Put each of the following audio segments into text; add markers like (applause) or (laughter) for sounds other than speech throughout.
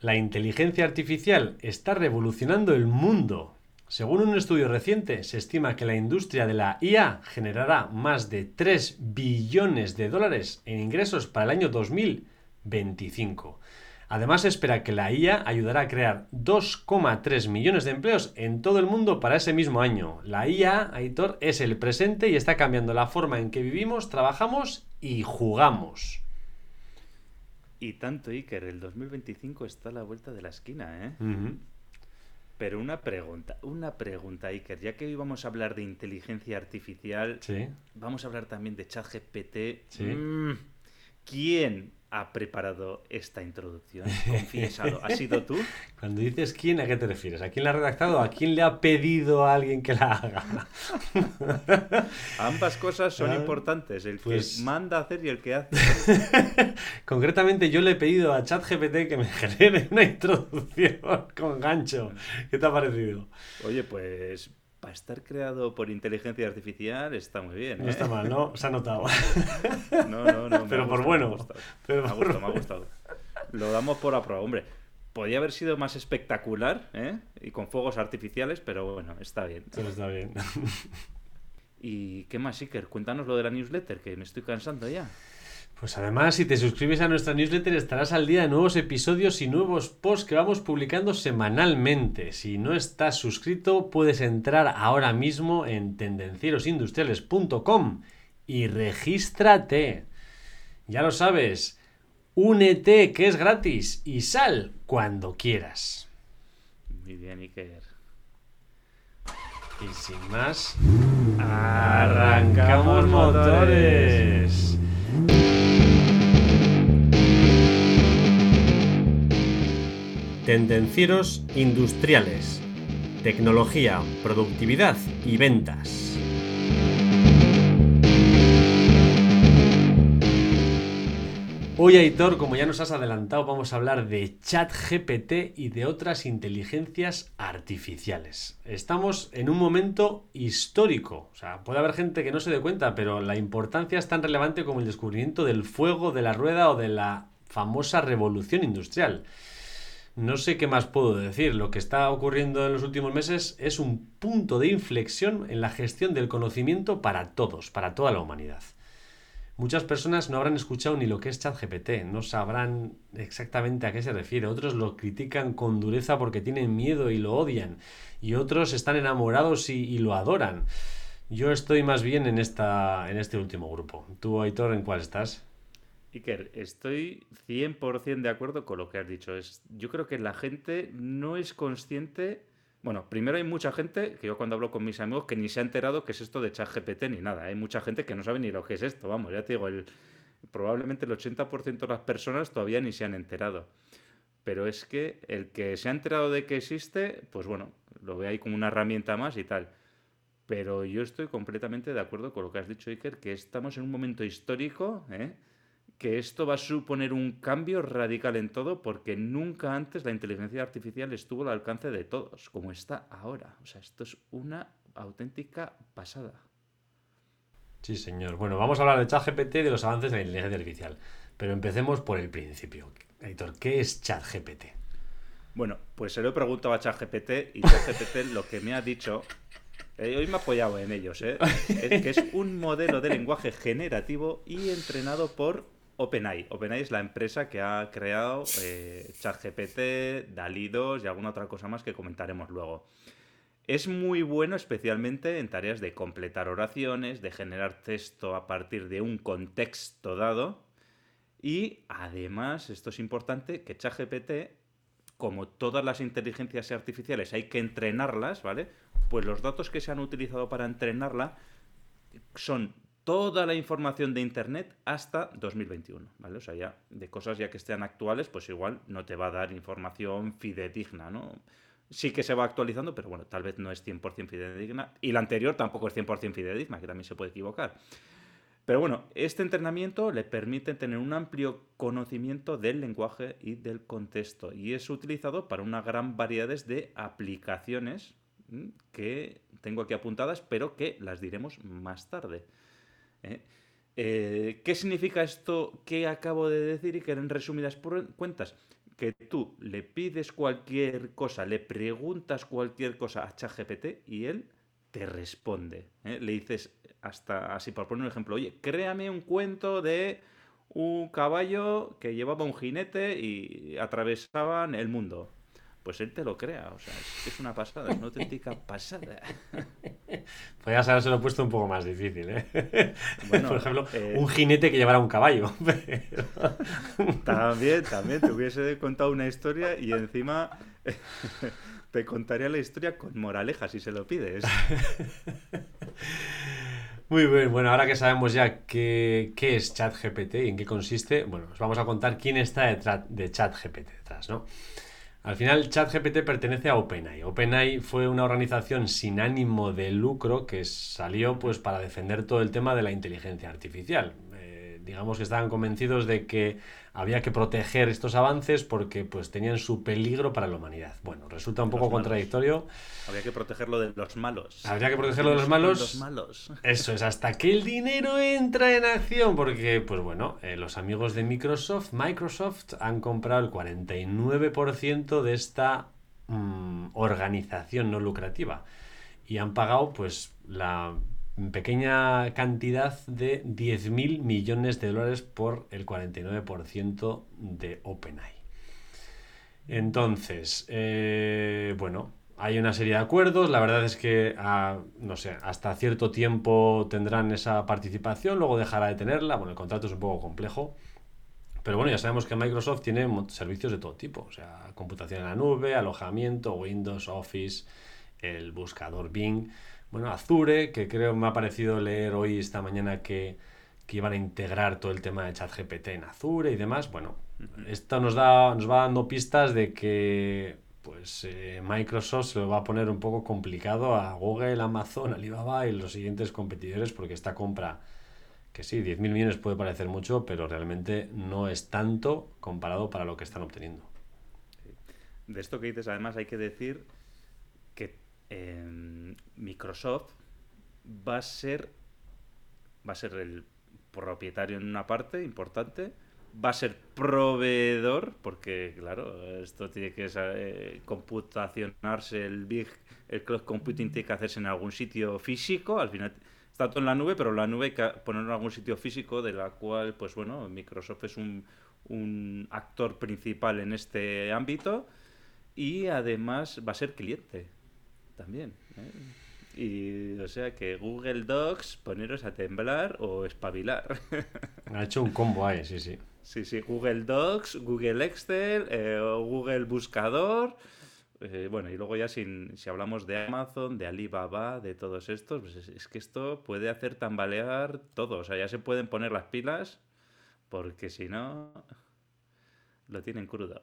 La inteligencia artificial está revolucionando el mundo. Según un estudio reciente, se estima que la industria de la IA generará más de 3 billones de dólares en ingresos para el año 2025. Además, se espera que la IA ayudará a crear 2,3 millones de empleos en todo el mundo para ese mismo año. La IA, Aitor, es el presente y está cambiando la forma en que vivimos, trabajamos y jugamos. Y tanto, Iker, el 2025 está a la vuelta de la esquina, ¿eh? Pero una pregunta, una pregunta, Iker. Ya que hoy vamos a hablar de inteligencia artificial, vamos a hablar también de ChatGPT. ¿Sí? Mm, ¿Quién ha preparado esta introducción? (laughs) Confiesado. ¿Has sido tú? Cuando dices quién, ¿a qué te refieres? ¿A quién la ha redactado? ¿A quién le ha pedido a alguien que la haga? (laughs) Ambas cosas son ah, importantes, el que pues (laughs) manda a hacer y el que hace. Concretamente yo le he pedido a ChatGPT que me genere una introducción con gancho. ¿Qué te ha parecido? Oye, pues para estar creado por inteligencia artificial está muy bien. No está ¿eh? mal, ¿no? Se ha notado. No, no, no. Pero por bueno. Me ha gustado, me ha gustado. Lo damos por aprobado. Hombre, podía haber sido más espectacular ¿eh? y con fuegos artificiales, pero bueno, está bien. Pero está bien. ¿Y qué más, Iker? Cuéntanos lo de la newsletter, que me estoy cansando ya. Pues además, si te suscribes a nuestra newsletter estarás al día de nuevos episodios y nuevos posts que vamos publicando semanalmente. Si no estás suscrito, puedes entrar ahora mismo en tendencierosindustriales.com y regístrate. Ya lo sabes, únete que es gratis y sal cuando quieras. Muy bien, Iker. Y sin más, arrancamos motores. Tendencieros industriales. Tecnología, productividad y ventas. Hoy, Aitor, como ya nos has adelantado, vamos a hablar de ChatGPT y de otras inteligencias artificiales. Estamos en un momento histórico. O sea, puede haber gente que no se dé cuenta, pero la importancia es tan relevante como el descubrimiento del fuego, de la rueda o de la famosa revolución industrial. No sé qué más puedo decir. Lo que está ocurriendo en los últimos meses es un punto de inflexión en la gestión del conocimiento para todos, para toda la humanidad. Muchas personas no habrán escuchado ni lo que es ChatGPT, no sabrán exactamente a qué se refiere. Otros lo critican con dureza porque tienen miedo y lo odian. Y otros están enamorados y, lo adoran. Yo estoy más bien en, esta, en este último grupo. ¿Tú, Aitor, en cuál estás? Iker, estoy 100% de acuerdo con lo que has dicho. Es, yo creo que la gente no es consciente. Bueno, primero hay mucha gente, que yo cuando hablo con mis amigos, que ni se ha enterado que es esto de ChatGPT ni nada. Hay mucha gente que no sabe ni lo que es esto. Vamos, ya te digo, el, probablemente el 80% de las personas todavía ni se han enterado. Pero es que el que se ha enterado de que existe, pues bueno, lo ve ahí como una herramienta más y tal. Pero yo estoy completamente de acuerdo con lo que has dicho, Iker, que estamos en un momento histórico, ¿eh? Que esto va a suponer un cambio radical en todo porque nunca antes la inteligencia artificial estuvo al alcance de todos, como está ahora. O sea, esto es una auténtica pasada. Sí, señor. Bueno, vamos a hablar de ChatGPT y de los avances de la inteligencia artificial. Pero empecemos por el principio. Editor, ¿qué es ChatGPT? Bueno, pues se lo he preguntado a ChatGPT y ChatGPT (laughs) lo que me ha dicho eh, hoy me he apoyado en ellos, ¿eh? es que es un modelo de lenguaje generativo y entrenado por OpenAI. OpenAI es la empresa que ha creado eh, ChatGPT, DALI 2 y alguna otra cosa más que comentaremos luego. Es muy bueno especialmente en tareas de completar oraciones, de generar texto a partir de un contexto dado. Y además, esto es importante, que ChatGPT, como todas las inteligencias artificiales hay que entrenarlas, ¿vale? Pues los datos que se han utilizado para entrenarla son toda la información de Internet hasta 2021, ¿vale? O sea, ya de cosas ya que estén actuales, pues igual no te va a dar información fidedigna, ¿no? Sí que se va actualizando, pero bueno, tal vez no es 100% fidedigna. Y la anterior tampoco es 100% fidedigna, que también se puede equivocar. Pero bueno, este entrenamiento le permite tener un amplio conocimiento del lenguaje y del contexto. Y es utilizado para una gran variedad de aplicaciones que tengo aquí apuntadas, pero que las diremos más tarde. ¿Eh? Eh, ¿Qué significa esto que acabo de decir y que en resumidas cuentas? Que tú le pides cualquier cosa, le preguntas cualquier cosa a ChatGPT y él te responde. ¿eh? Le dices, hasta así por poner un ejemplo, oye, créame un cuento de un caballo que llevaba un jinete y atravesaban el mundo. Pues él te lo crea, o sea, es, una pasada, es una auténtica pasada. (laughs) Podrías lo he puesto un poco más difícil, ¿eh? (laughs) Por ejemplo, eh, un jinete que llevara un caballo. (laughs) También, también te hubiese contado una historia y encima te contaría la historia con moraleja si se lo pides. Muy bien, bueno, ahora que sabemos ya qué, qué es ChatGPT y en qué consiste, bueno, os vamos a contar quién está detrás de ChatGPT detrás, ¿no? Al final, ChatGPT pertenece a OpenAI. OpenAI fue una organización sin ánimo de lucro que salió pues, para defender todo el tema de la inteligencia artificial digamos que estaban convencidos de que había que proteger estos avances porque pues tenían su peligro para la humanidad. Bueno, resulta un poco contradictorio. Había que protegerlo de los malos. Habría que protegerlo de los malos. Los malos. Eso es, hasta que el dinero entra en acción, porque pues bueno, eh, los amigos de Microsoft, Microsoft han comprado el 49% de esta mm, organización no lucrativa y han pagado pues la pequeña cantidad de 10.000 millones de dólares por el 49% de OpenAI. Entonces, eh, bueno, hay una serie de acuerdos. La verdad es que, no sé, hasta cierto tiempo tendrán esa participación, luego dejará de tenerla. Bueno, el contrato es un poco complejo. Pero bueno, ya sabemos que Microsoft tiene servicios de todo tipo, o sea, computación en la nube, alojamiento, Windows, Office, el buscador Bing. Bueno, Azure, que creo me ha parecido leer hoy, esta mañana, que, iban a integrar todo el tema de ChatGPT en Azure y demás. Bueno, esto nos, da, nos va dando pistas de que pues eh, Microsoft se lo va a poner un poco complicado a Google, Amazon, Alibaba y los siguientes competidores porque esta compra, que sí, 10.000 millones puede parecer mucho, pero realmente no es tanto comparado para lo que están obteniendo. De esto que dices, además hay que decir Microsoft va a ser va a ser el propietario en una parte importante, va a ser proveedor, porque claro, esto tiene que eh, computacionarse, el big, el cloud computing tiene que hacerse en algún sitio físico, al final está todo en la nube, pero la nube hay que ponerlo en algún sitio físico, de la cual, pues bueno, Microsoft es un actor principal en este ámbito y además va a ser cliente también. ¿eh? Y o sea que Google Docs, poneros a temblar o espabilar. (laughs) Ha hecho un combo ahí, sí, sí. Sí, sí, Google Docs, Google Excel, eh, Google Buscador. Eh, bueno, y luego ya sin, si hablamos de Amazon, de Alibaba, de todos estos, pues es, que esto puede hacer tambalear todo. O sea, ya se pueden poner las pilas porque si no, lo tienen crudo.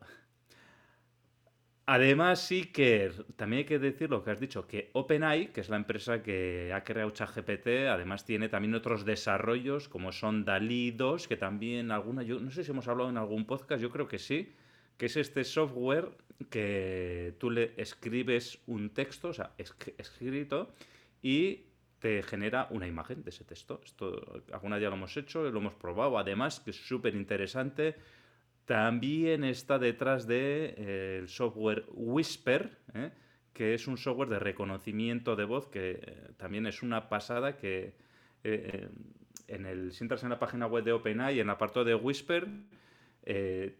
Además, sí que también hay que decir lo que has dicho, que OpenAI, que es la empresa que ha creado ChatGPT, además tiene también otros desarrollos como son DALI 2, que también alguna, yo no sé si hemos hablado en algún podcast, yo creo que sí, que es este software que tú le escribes un texto, o sea, escrito, y te genera una imagen de ese texto. Esto alguna día lo hemos hecho, lo hemos probado, además que es súper interesante también está detrás del de, eh, software Whisper, ¿eh? que es un software de reconocimiento de voz que eh, también es una pasada que en el, si entras en la página web de OpenAI, en el apartado de Whisper,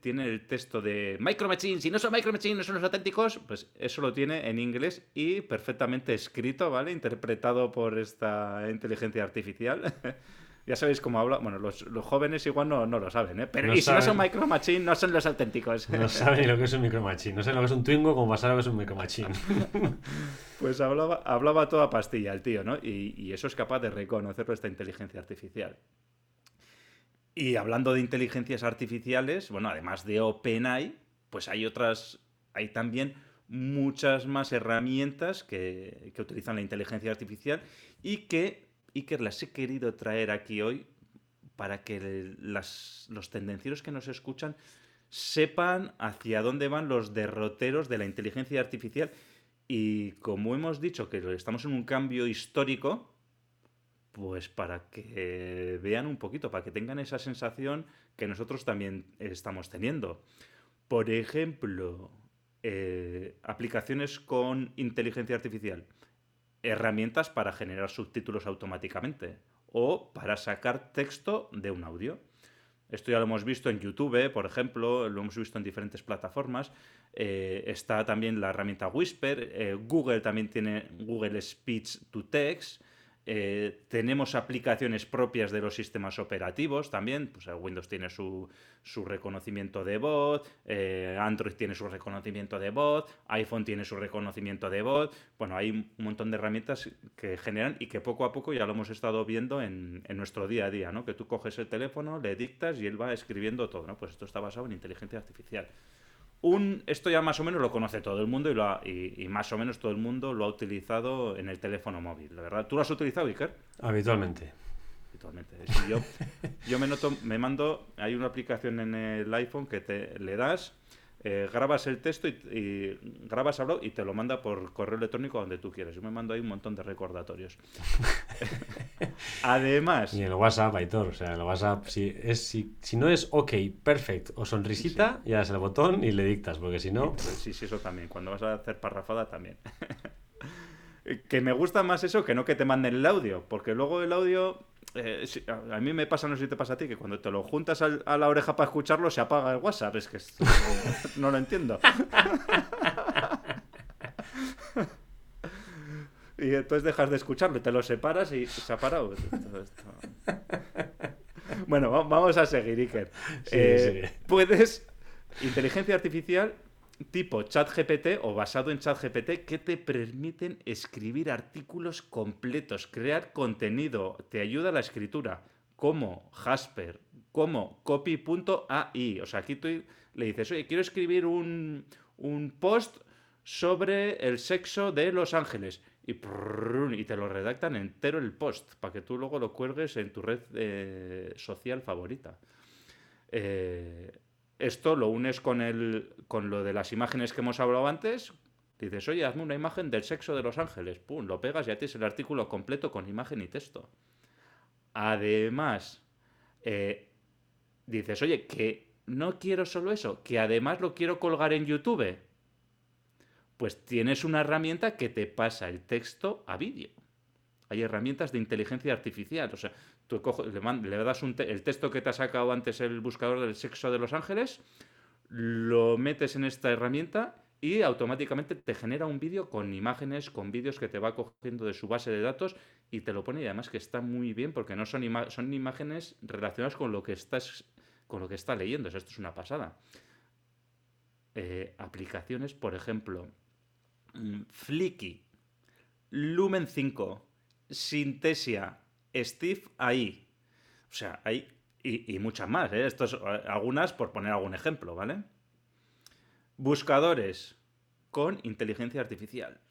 tiene el texto de Micro Machine. Si no son Micro Machine, no son los auténticos, pues eso lo tiene en inglés y perfectamente escrito, ¿vale? Interpretado por esta inteligencia artificial. (laughs) Ya sabéis cómo habla. Bueno, los, jóvenes igual no, lo saben, ¿eh? Pero y si no son Micro Machine, no son los auténticos. No saben ni lo que es un Micro Machine. No saben lo que es un Twingo como pasar lo que es un Micro Machine. (laughs) pues hablaba, hablaba toda pastilla el tío, ¿no? Y, y eso es capaz de reconocerlo esta inteligencia artificial. Y hablando de inteligencias artificiales, bueno, además de OpenAI, pues hay otras, hay también muchas más herramientas que, que utilizan la inteligencia artificial y que que las he querido traer aquí hoy para que los tendencieros que nos escuchan sepan hacia dónde van los derroteros de la inteligencia artificial y como hemos dicho que estamos en un cambio histórico, pues para que vean un poquito, para que tengan esa sensación que nosotros también estamos teniendo. Por ejemplo, eh, aplicaciones con inteligencia artificial, herramientas para generar subtítulos automáticamente o para sacar texto de un audio. Esto ya lo hemos visto en YouTube, por ejemplo, lo hemos visto en diferentes plataformas. Eh, está también la herramienta Whisper. Eh, Google también tiene Google Speech to Text. Eh, tenemos aplicaciones propias de los sistemas operativos también. Pues Windows tiene su, reconocimiento de voz, Android tiene su reconocimiento de voz, iPhone tiene su reconocimiento de voz. Bueno, hay un montón de herramientas que generan y que poco a poco ya lo hemos estado viendo en, en, nuestro día a día, ¿no? Que tú coges el teléfono, le dictas y él va escribiendo todo, ¿no? Pues esto está basado en inteligencia artificial un, esto ya más o menos lo conoce todo el mundo y, y, más o menos todo el mundo lo ha utilizado en el teléfono móvil, la verdad. ¿Tú lo has utilizado, Iker? Habitualmente. Habitualmente. yo, yo me, noto, me mando, hay una aplicación en el iPhone que te le das eh, grabas el texto y, grabas algo y te lo manda por correo electrónico donde tú quieres. Yo me mando ahí un montón de recordatorios. (laughs) Además. Y en el WhatsApp, Aitor. O sea, en el WhatsApp, si, es, si, si no es OK, perfect o sonrisita, ya das el botón y le dictas, porque si no. Sí, sí, eso también. Cuando vas a hacer parrafada también. (laughs) que me gusta más eso que no que te manden el audio, porque luego el audio eh, a mí me pasa, no sé si te pasa a ti, que cuando te lo juntas a la oreja para escucharlo se apaga el WhatsApp. Es que (laughs) no, lo entiendo. (laughs) y entonces dejas de escucharlo, te lo separas y se ha parado. Bueno, vamos a seguir, Iker. Eh, puedes, inteligencia artificial tipo ChatGPT o basado en ChatGPT que te permiten escribir artículos completos, crear contenido, te ayuda a la escritura, como Jasper, como copy.ai. O sea, aquí tú le dices, oye, quiero escribir un, post sobre el sexo de Los Ángeles. Y, te lo redactan entero el post para que tú luego lo cuelgues en tu red social favorita. Eh, esto lo unes con, el, con lo de las imágenes que hemos hablado antes. Dices, oye, hazme una imagen del sexo de los ángeles. Pum, lo pegas y ya tienes el artículo completo con imagen y texto. Además, eh, dices, oye, que no quiero solo eso, que además lo quiero colgar en YouTube. Pues tienes una herramienta que te pasa el texto a vídeo. Hay herramientas de inteligencia artificial. O sea, Le, das el texto que te ha sacado antes el buscador del sexo de Los Ángeles, lo metes en esta herramienta y automáticamente te genera un vídeo con imágenes, con vídeos que te va cogiendo de su base de datos y te lo pone y además que está muy bien porque no son, son imágenes relacionadas con lo que estás con lo que está leyendo. esto es una pasada. Eh, aplicaciones, por ejemplo, mm, Flicky, Lumen 5, Synthesia, Steve ahí. O sea, hay. Y, muchas más, ¿eh? Estos, algunas por poner algún ejemplo, ¿vale? Buscadores con inteligencia artificial.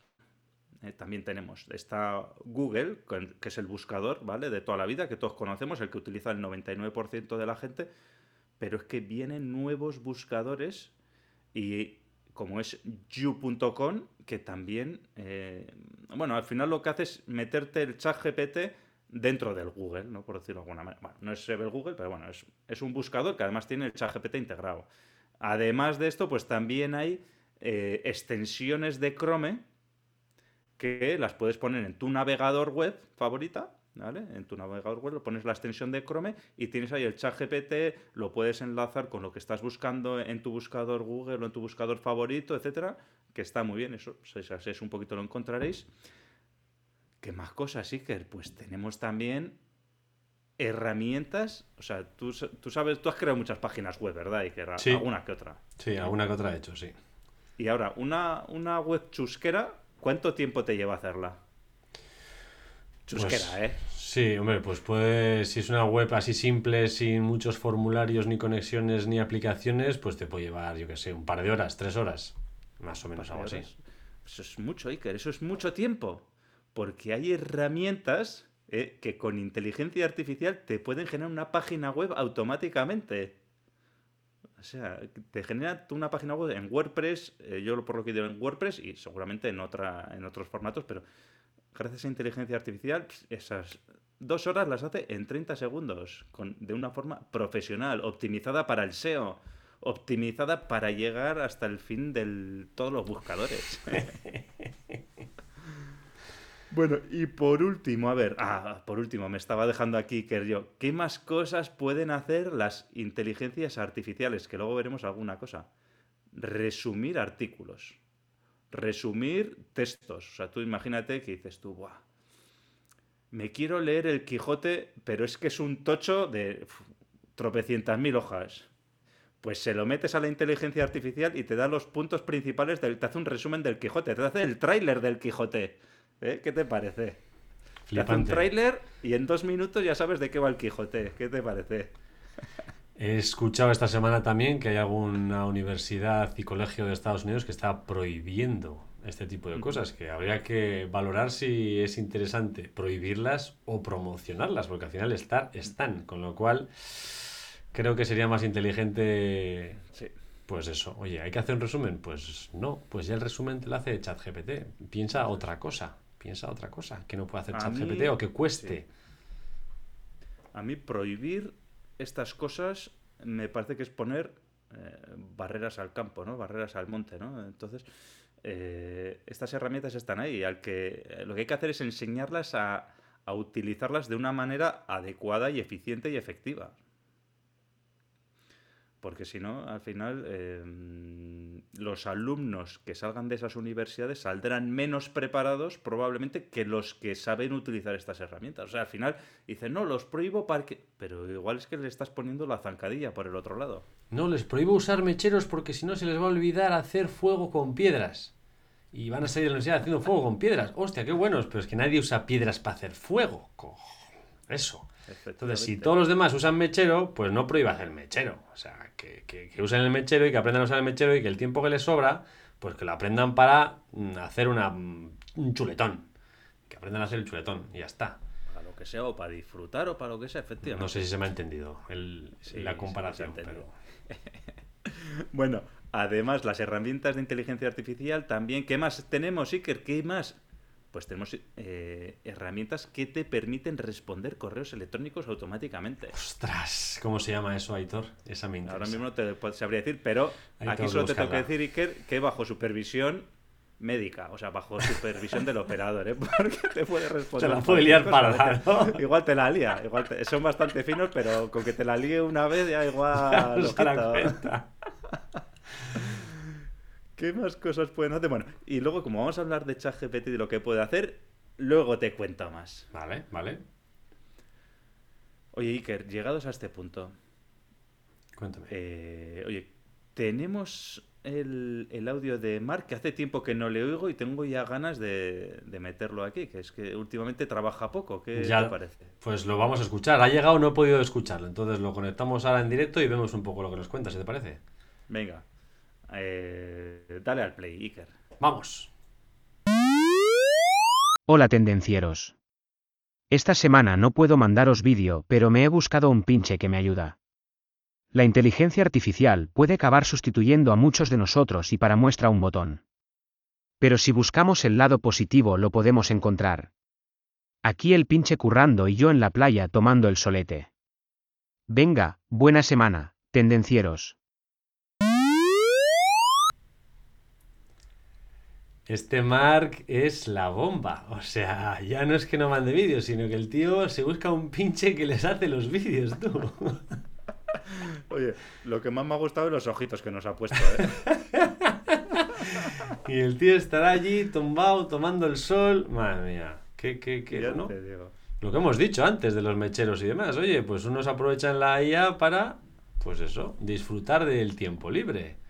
Eh, también tenemos. Está Google, que es el buscador, ¿vale? De toda la vida, que todos conocemos, el que utiliza el 99% de la gente. Pero es que vienen nuevos buscadores y como es you.com, que también, eh, bueno, al final lo que hace es meterte el chat GPT dentro del Google, ¿no? por decirlo de alguna manera. Bueno, no es el Google, pero bueno, es, un buscador que además tiene el ChatGPT integrado. Además de esto, pues también hay eh, extensiones de Chrome que las puedes poner en tu navegador web favorita, ¿vale? En tu navegador web pones la extensión de Chrome y tienes ahí el ChatGPT, lo puedes enlazar con lo que estás buscando en tu buscador Google o en tu buscador favorito, etcétera, que está muy bien, eso, si es un poquito lo encontraréis. ¿Qué más cosas, Iker? Pues tenemos también herramientas. O sea, tú, sabes, tú has creado muchas páginas web, ¿verdad? Iker? Sí. Alguna que otra. Sí, alguna que otra he hecho, sí. Y ahora, una, una web chusquera, ¿cuánto tiempo te lleva hacerla? Chusquera, pues, ¿eh? Sí, hombre, pues pues si es una web así simple, sin muchos formularios, ni conexiones, ni aplicaciones, pues te puede llevar, yo qué sé, un par de horas, tres horas, más o menos algo así. Eso es mucho, Iker, eso es mucho tiempo porque hay herramientas eh, que con inteligencia artificial te pueden generar una página web automáticamente. O sea, te genera una página web en WordPress, eh, yo por lo que digo en WordPress y seguramente en, otra, en otros formatos, pero gracias a inteligencia artificial, esas dos horas las hace en 30 segundos, con, de una forma profesional, optimizada para el SEO, optimizada para llegar hasta el fin de todos los buscadores. (laughs) bueno, y por último, a ver, ah, por último, me estaba dejando aquí que yo, ¿qué más cosas pueden hacer las inteligencias artificiales? Que luego veremos alguna cosa. Resumir artículos, resumir textos. O sea, tú imagínate que dices tú, Buah, me quiero leer el Quijote, pero es que es un tocho de tropecientas mil hojas. Pues se lo metes a la inteligencia artificial y te da los puntos principales, del, te hace un resumen del Quijote, te hace el tráiler del Quijote. ¿Eh? ¿Qué te parece? Te hace un tráiler y en dos minutos ya sabes de qué va el Quijote. ¿Qué te parece? He escuchado esta semana también que hay alguna universidad y colegio de Estados Unidos que está prohibiendo este tipo de cosas, que habría que valorar si es interesante prohibirlas o promocionarlas, porque al final estar, están, con lo cual creo que sería más inteligente... Pues eso, oye, ¿hay que hacer un resumen? Pues no, pues ya el resumen te lo hace ChatGPT. Piensa otra cosa, piensa otra cosa que no puede hacer ChatGPT o que cueste. A mí prohibir estas cosas me parece que es poner eh, barreras al campo, ¿no? Barreras al monte, ¿no? Entonces, eh, estas herramientas están ahí. Al que, eh, lo que hay que hacer es enseñarlas a, utilizarlas de una manera adecuada y eficiente y efectiva. Porque si no, al final em, los alumnos que salgan de esas universidades saldrán menos preparados probablemente que los que saben utilizar estas herramientas. O sea, al final dicen, no, los prohíbo para que... Pero igual es que le estás poniendo la zancadilla por el otro lado. No, les prohíbo usar mecheros porque si no se les va a olvidar hacer fuego con piedras y van a salir de la universidad haciendo fuego con piedras. Hostia, qué buenos, pero es que nadie usa piedras para hacer fuego. Eso. Entonces, si todos los demás usan mechero, pues no prohíbas el mechero. O sea, que, que, usen el mechero y que aprendan a usar el mechero y que el tiempo que les sobra, pues que lo aprendan para mm, hacer una, mm, un chuletón. Que aprendan a hacer el chuletón y ya está. Para lo que sea, o para disfrutar, o para lo que sea, efectivamente. No sé si se me ha entendido la comparación. (laughs) bueno, Además, las herramientas de inteligencia artificial también. ¿Qué más tenemos, Iker? ¿Qué más? Pues tenemos eh, herramientas que te permiten responder correos electrónicos automáticamente. ¡Ostras! ¿Cómo se llama eso, Aitor? Esa me Ahora mismo no te sabría decir, pero aquí solo te tengo que decir, Iker, que bajo supervisión médica, o sea, bajo supervisión del operador, ¿eh? (laughs) Porque te puede responder. Se la puede liar para ¿no? Igual te la lía, igual son bastante finos, pero con que te la líe una vez ya igual (laughs) lo (laughs) ¿Qué más cosas pueden hacer? Bueno, y luego, como vamos a hablar de ChatGPT y de lo que puede hacer, luego te cuento más. Vale, vale. Oye, Iker, llegados a este punto. Cuéntame. Eh, oye, tenemos el, audio de Mark, que hace tiempo que no le oigo y tengo ya ganas de, meterlo aquí, que es que últimamente trabaja poco. ¿Qué te parece? Pues lo vamos a escuchar. Ha llegado, no he podido escucharlo. Entonces lo conectamos ahora en directo y vemos un poco lo que nos cuenta, si te parece. Venga. Eh, dale al play, Iker. Vamos. Hola tendencieros. Esta semana no puedo mandaros vídeo, pero me he buscado un pinche que me ayuda. La inteligencia artificial puede acabar sustituyendo a muchos de nosotros y para muestra un botón. Pero si buscamos el lado positivo lo podemos encontrar. Aquí el pinche currando y yo en la playa tomando el solete. Venga, buena semana, tendencieros. Este Mark es la bomba. O sea, ya no es que no mande vídeos, sino que el tío se busca un pinche que les hace los vídeos, tú. (laughs) Oye, lo que más me ha gustado es los ojitos que nos ha puesto, ¿eh? (laughs) y el tío estará allí tumbado, tomando el sol. Madre mía, qué, qué, qué, ¿no? Lo que hemos dicho antes de los mecheros y demás. Oye, pues unos aprovechan la IA para, pues eso, disfrutar del tiempo libre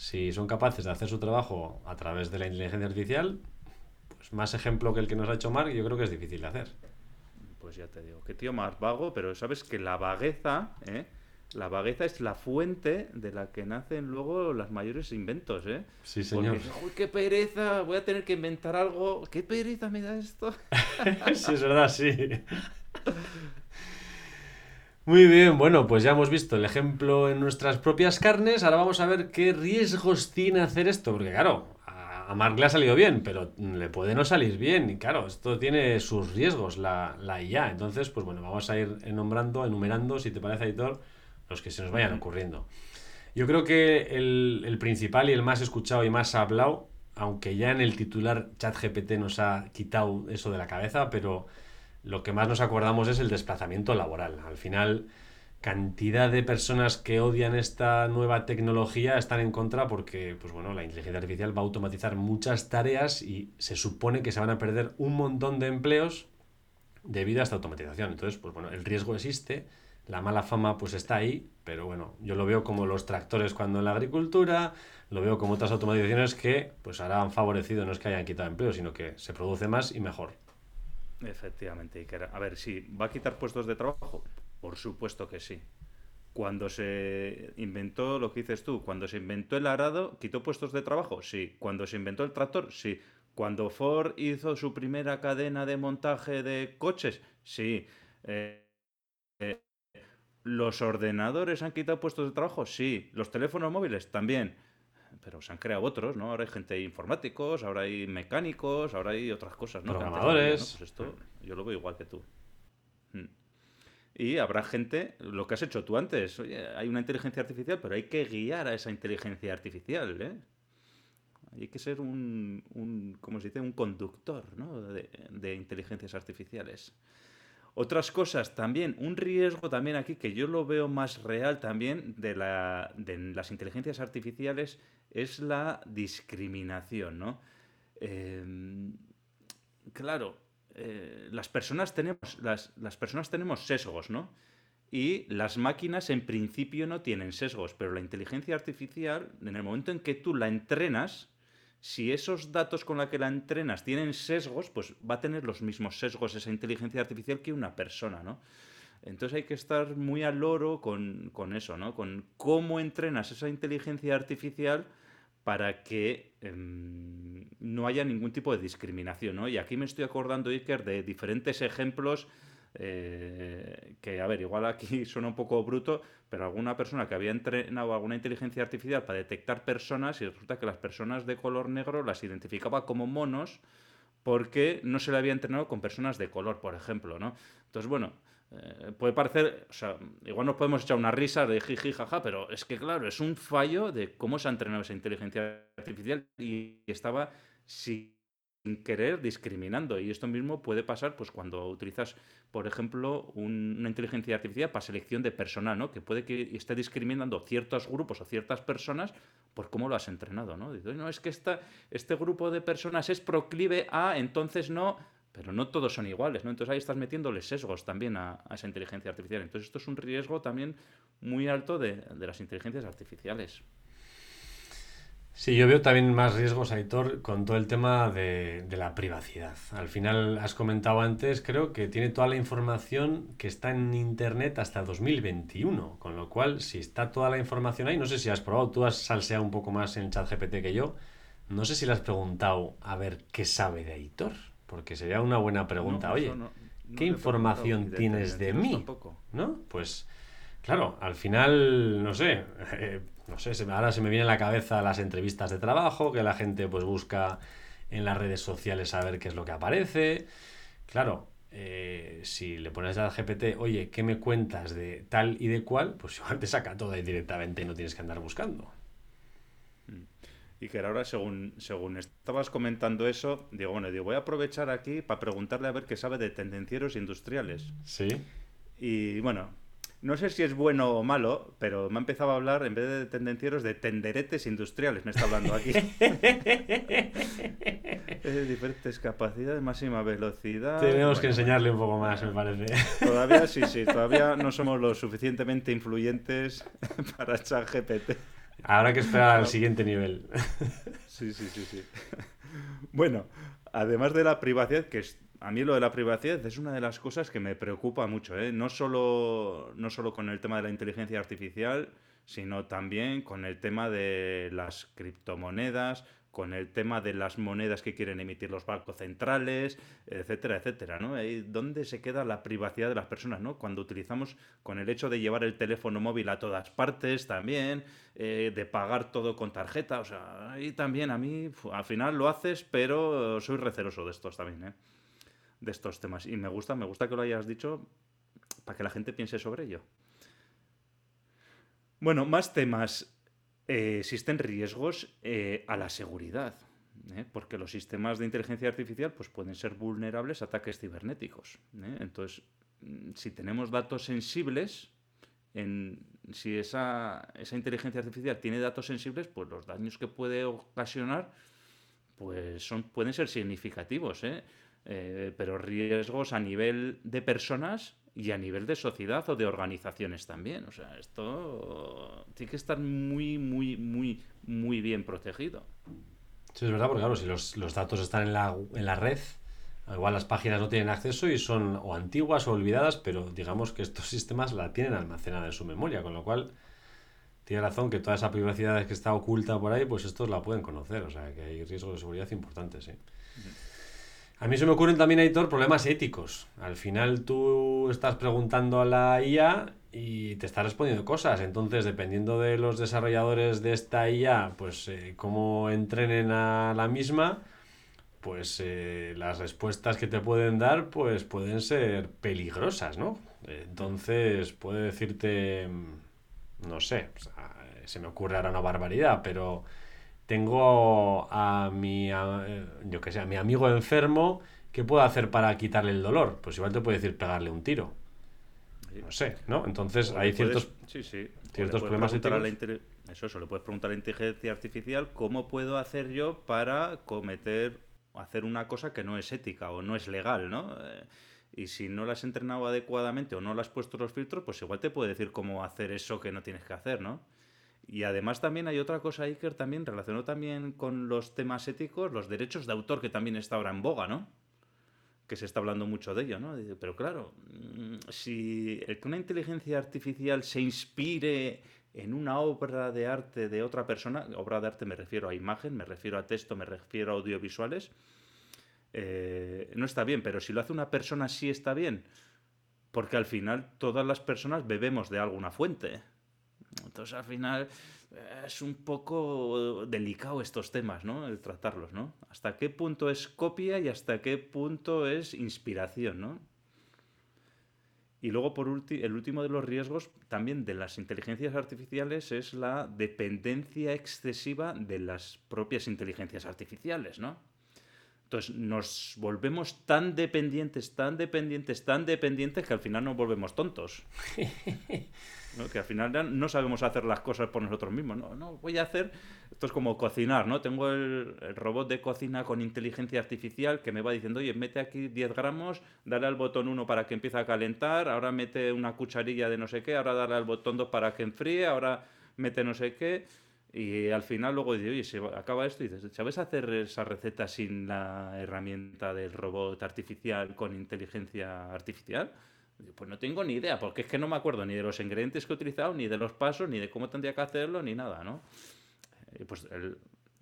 si son capaces de hacer su trabajo a través de la inteligencia artificial, pues más ejemplo que el que nos ha hecho Mark, yo creo que es difícil de hacer. Pues ya te digo, qué tío más vago, pero sabes que la vagueza, ¿eh? La vagueza es la fuente de la que nacen luego los mayores inventos, ¿eh? Sí, señor. Porque, uy, qué pereza, voy a tener que inventar algo. ¿Qué pereza me da esto? (laughs) sí, es verdad, sí. (laughs) Muy bien, bueno, pues ya hemos visto el ejemplo en nuestras propias carnes. Ahora vamos a ver qué riesgos tiene hacer esto. Porque, claro, a Mark le ha salido bien, pero le puede no salir bien. Y claro, esto tiene sus riesgos, la, la IA. Entonces, pues bueno, vamos a ir nombrando, enumerando, si te parece, Editor, los que se nos vayan ocurriendo. Yo creo que el, el principal y el más escuchado y más hablado, aunque ya en el titular ChatGPT nos ha quitado eso de la cabeza, pero lo que más nos acordamos es el desplazamiento laboral. Al final cantidad de personas que odian esta nueva tecnología están en contra porque, pues bueno, la inteligencia artificial va a automatizar muchas tareas y se supone que se van a perder un montón de empleos debido a esta automatización. Entonces, pues bueno, el riesgo existe, la mala fama pues está ahí, pero bueno, yo lo veo como los tractores cuando en la agricultura, lo veo como otras automatizaciones que pues ahora han favorecido, no es que hayan quitado empleo, sino que se produce más y mejor. Efectivamente, A ver, sí, ¿va a quitar puestos de trabajo? Por supuesto que sí. Cuando se inventó lo que dices tú, cuando se inventó el arado, ¿quitó puestos de trabajo? Sí. Cuando se inventó el tractor, sí. Cuando Ford hizo su primera cadena de montaje de coches, sí. Eh, eh, ¿Los ordenadores han quitado puestos de trabajo? Sí. ¿Los teléfonos móviles? También. Pero se han creado otros, ¿no? Ahora hay gente informáticos, ahora hay mecánicos, ahora hay otras cosas, ¿no? Programadores. Pues esto yo lo veo igual que tú. Hmm. Y habrá gente, lo que has hecho tú antes, oye, hay una inteligencia artificial, pero hay que guiar a esa inteligencia artificial, ¿eh? Hay que ser un, un ¿cómo se dice? Un conductor, ¿no? de, inteligencias artificiales. Otras cosas también, un riesgo también aquí que yo lo veo más real también de, la, de las inteligencias artificiales es la discriminación, ¿no? Em, claro, eh, las, personas tenemos, las, las personas tenemos sesgos, ¿no? Y las máquinas en principio no tienen sesgos, pero la inteligencia artificial, en el momento en que tú la entrenas, si esos datos con los que la entrenas tienen sesgos, pues va a tener los mismos sesgos esa inteligencia artificial que una persona, ¿no? Entonces hay que estar muy al loro con, con eso, ¿no? Con cómo entrenas esa inteligencia artificial para que em, no haya ningún tipo de discriminación. ¿no? Y aquí me estoy acordando, Iker, de diferentes ejemplos eh, que, a ver, igual aquí (laughs) suena un poco bruto, pero alguna persona que había entrenado alguna inteligencia artificial para detectar personas y resulta que las personas de color negro las identificaba como monos porque no se le había entrenado con personas de color, por ejemplo, ¿no? Entonces, bueno, eh, puede parecer, o sea, igual nos podemos echar una risa de jiji, jaja, pero es que claro, es un fallo de cómo se ha entrenado esa inteligencia artificial y estaba sin querer discriminando. Y esto mismo puede pasar pues cuando utilizas, por ejemplo, una inteligencia artificial para selección de personal, ¿no? Que puede que esté discriminando ciertos grupos o ciertas personas por cómo lo has entrenado, ¿no? no, es que esta, este grupo de personas es proclive a, entonces no pero no todos son iguales, ¿no? Entonces ahí estás metiéndole sesgos también a, esa inteligencia artificial. Entonces esto es un riesgo también muy alto de, las inteligencias artificiales. Sí, yo veo también más riesgos, Aitor, con todo el tema de, la privacidad. Al final, has comentado antes, creo que tiene toda la información que está en Internet hasta 2021, con lo cual, si está toda la información ahí, no sé si has probado, tú has salseado un poco más en ChatGPT que yo, no sé si le has preguntado a ver qué sabe de Aitor. Porque sería una buena pregunta. Oye, ¿qué información tienes de mí? ¿No? Pues, claro, al final, no sé, (laughs) eh, no sé, ahora se me viene a la cabeza las entrevistas de trabajo, que la gente pues busca en las redes sociales a ver qué es lo que aparece. Claro, eh, si le pones al GPT, oye, ¿qué me cuentas de tal y de cual? Pues igual te saca todo ahí directamente y no tienes que andar buscando. Y que ahora, según, según estabas comentando eso, digo, bueno, digo, voy a aprovechar aquí para preguntarle a ver qué sabe de tendencieros industriales. Sí. Y bueno, no sé si es bueno o malo, pero me ha empezado a hablar, en vez de tendencieros, de tenderetes industriales, me está hablando aquí. (laughs) de diferentes capacidades, máxima velocidad. Tenemos que enseñarle un poco más, me parece. Todavía sí, sí, todavía no somos lo suficientemente influyentes (laughs) para echar GPT. Habrá que esperar al siguiente nivel. (laughs) Sí, sí, sí, sí. Bueno, además de la privacidad, que es, a mí lo de la privacidad es una de las cosas que me preocupa mucho, ¿eh? no, solo, no solo con el tema de la inteligencia artificial, sino también con el tema de las criptomonedas, con el tema de las monedas que quieren emitir los bancos centrales, etcétera, etcétera, ¿no? ¿Dónde se queda la privacidad de las personas, ¿no? Cuando utilizamos con el hecho de llevar el teléfono móvil a todas partes también, eh, de pagar todo con tarjeta, o sea, ahí también a mí, al final lo haces, pero soy receloso de estos también, ¿eh? De estos temas. Y me gusta, me gusta que lo hayas dicho para que la gente piense sobre ello. Bueno, más temas. Eh, existen riesgos eh, a la seguridad, ¿eh? porque los sistemas de inteligencia artificial pues, pueden ser vulnerables a ataques cibernéticos. Entonces, mm, si tenemos datos sensibles, en, si esa, esa, inteligencia artificial tiene datos sensibles, pues los daños que puede ocasionar pues son, pueden ser significativos, pero riesgos a nivel de personas y a nivel de sociedad o de organizaciones también. O sea, esto tiene que estar muy, muy, muy, muy bien protegido. Sí, es verdad, porque claro, si los, los datos están en la, en la red, igual las páginas no tienen acceso y son o antiguas o olvidadas, pero digamos que estos (laughs) sistemas la tienen almacenada en su memoria, con lo cual tiene razón que toda esa privacidad que está oculta por ahí, pues estos la pueden conocer, o sea que hay riesgos de seguridad importantes, sí. A mí se me ocurren también, Aitor, problemas éticos. Al final tú estás preguntando a la IA y te está respondiendo cosas. Entonces, dependiendo de los desarrolladores de esta IA, pues eh, cómo entrenen a la misma, pues eh, las respuestas que te pueden dar, pues pueden ser peligrosas, ¿no? Entonces, puede decirte, mm, no sé, se me ocurre ahora una barbaridad, pero tengo a mi, yo que sé, a mi amigo enfermo, ¿qué puedo hacer para quitarle el dolor? Pues igual te puede decir pegarle un tiro. No sé, ¿no? Entonces hay ciertos, sí, sí. ciertos problemas Eso, eso, le puedes preguntar a la inteligencia artificial cómo puedo hacer yo para cometer, hacer una cosa que no es ética o no es legal, ¿no? Eh, y si no la has entrenado adecuadamente o no le has puesto los filtros, pues igual te puede decir cómo hacer eso que no tienes que hacer, ¿no? Y además también hay otra cosa, Iker, también relacionado también con los temas éticos, los derechos de autor, que también está ahora en boga, ¿no? Que se está hablando mucho de ello, ¿no? Pero claro, mm, si una inteligencia artificial se inspire en una obra de arte de otra persona, obra de arte me refiero a imagen, me refiero a texto, me refiero a audiovisuales, eh, no está bien, pero si lo hace una persona sí está bien, porque al final todas las personas bebemos de alguna fuente. Entonces, al final, eh, es un poco delicado estos temas, ¿no? El tratarlos, ¿no? Hasta qué punto es copia y hasta qué punto es inspiración, ¿no? Y luego, por el último de los riesgos también de las inteligencias artificiales es la dependencia excesiva de las propias inteligencias artificiales, ¿no? Entonces nos volvemos tan dependientes, tan dependientes, tan dependientes que al final nos volvemos tontos. (laughs) Que al final no sabemos hacer las cosas por nosotros mismos. No, no, voy a hacer. Esto es como cocinar, ¿no? Tengo el, robot de cocina con inteligencia artificial que me va diciendo, oye, mete aquí 10 gramos, dale al botón 1 para que empiece a calentar, ahora mete una cucharilla de no sé qué, ahora dale al botón 2 para que enfríe, ahora mete no sé qué. Y al final luego dice, oye, se acaba esto y dices, ¿sabes hacer esa receta sin la herramienta del robot artificial con inteligencia artificial? Pues no tengo ni idea, porque es que no me acuerdo ni de los ingredientes que he utilizado, ni de los pasos, ni de cómo tendría que hacerlo, ni nada, ¿no? Pues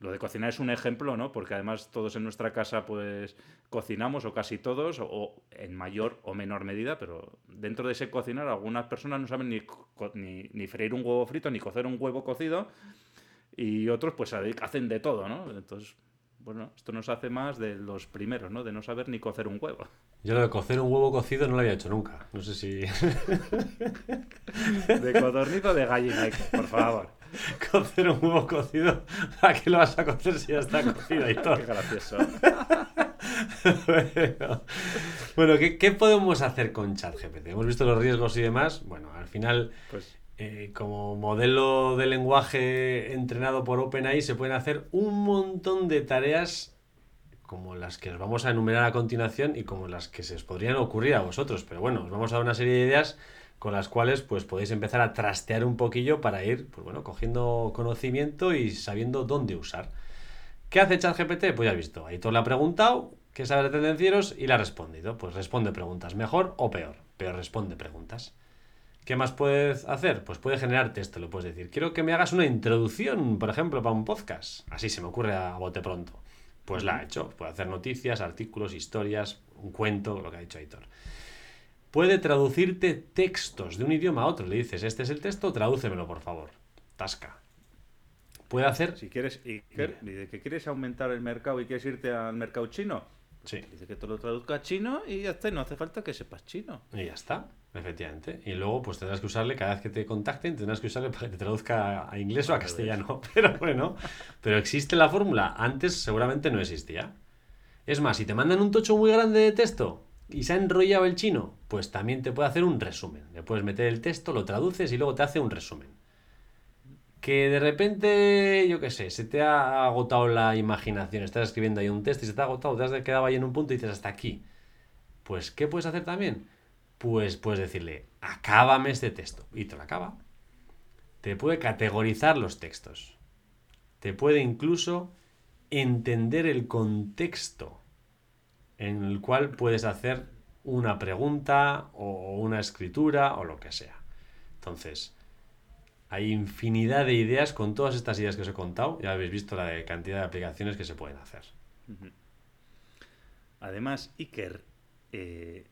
lo de cocinar es un ejemplo, ¿no? Porque además todos en nuestra casa pues cocinamos, o casi todos, o, en mayor o menor medida, pero dentro de ese cocinar algunas personas no saben ni, ni, ni freír un huevo frito, ni cocer un huevo cocido, y otros pues hacen de todo, ¿no? Entonces, bueno, esto nos hace más de los primeros, ¿no? De no saber ni cocer un huevo. Yo lo de cocer un huevo cocido no lo había hecho nunca. No sé si. (laughs) de codornizo de gallina, por favor. (laughs) Cocer un huevo cocido. ¿A qué lo vas a cocer si ya está cocido y (laughs) todo? Qué gracioso. bueno, ¿qué, podemos hacer con ChatGPT? Hemos visto los riesgos y demás. Bueno, al final. Pues eh, como modelo de lenguaje entrenado por OpenAI se pueden hacer un montón de tareas como las que os vamos a enumerar a continuación y como las que se os podrían ocurrir a vosotros. Pero bueno, os vamos a dar una serie de ideas con las cuales pues podéis empezar a trastear un poquillo para ir, pues bueno, cogiendo conocimiento y sabiendo dónde usar. ¿Qué hace ChatGPT? Pues ya has visto, Aitor le ha preguntado qué sabe de tendencieros y le ha respondido. Pues responde preguntas, mejor o peor, pero responde preguntas. ¿Qué más puedes hacer? Pues puede generar texto, le puedes decir. Quiero que me hagas una introducción, por ejemplo, para un podcast. Así se me ocurre a bote pronto. Pues la ha hecho. Puede hacer noticias, artículos, historias, un cuento, lo que ha dicho Aitor. Puede traducirte textos de un idioma a otro. Le dices, este es el texto, tradúcemelo, por favor. Tasca. Puede hacer... Si quieres, que, que quieres aumentar el mercado y quieres irte al mercado chino, Sí. dice que te lo traduzca a chino y ya está, y no hace falta que sepas chino. Y ya está, efectivamente. Y luego, pues tendrás que usarle, cada vez que te contacten, tendrás que usarle para que te traduzca a inglés o a castellano. (laughs) Pero bueno, pero existe la fórmula. Antes seguramente no existía. Es más, si te mandan un tocho muy grande de texto y se ha enrollado el chino, pues también te puede hacer un resumen. Le puedes meter el texto, lo traduces y luego te hace un resumen. Que de repente, yo qué sé, se te ha agotado la imaginación. Estás escribiendo ahí un texto y se te ha agotado, te has quedado ahí en un punto y dices hasta aquí. Pues, ¿qué puedes hacer también? Pues puedes decirle, acábame este texto. Y te lo acaba. Te puede categorizar los textos. Te puede incluso entender el contexto en el cual puedes hacer una pregunta o una escritura o lo que sea. Entonces, hay infinidad de ideas con todas estas ideas que os he contado. Ya habéis visto la cantidad de aplicaciones que se pueden hacer. Además, Iker, eh,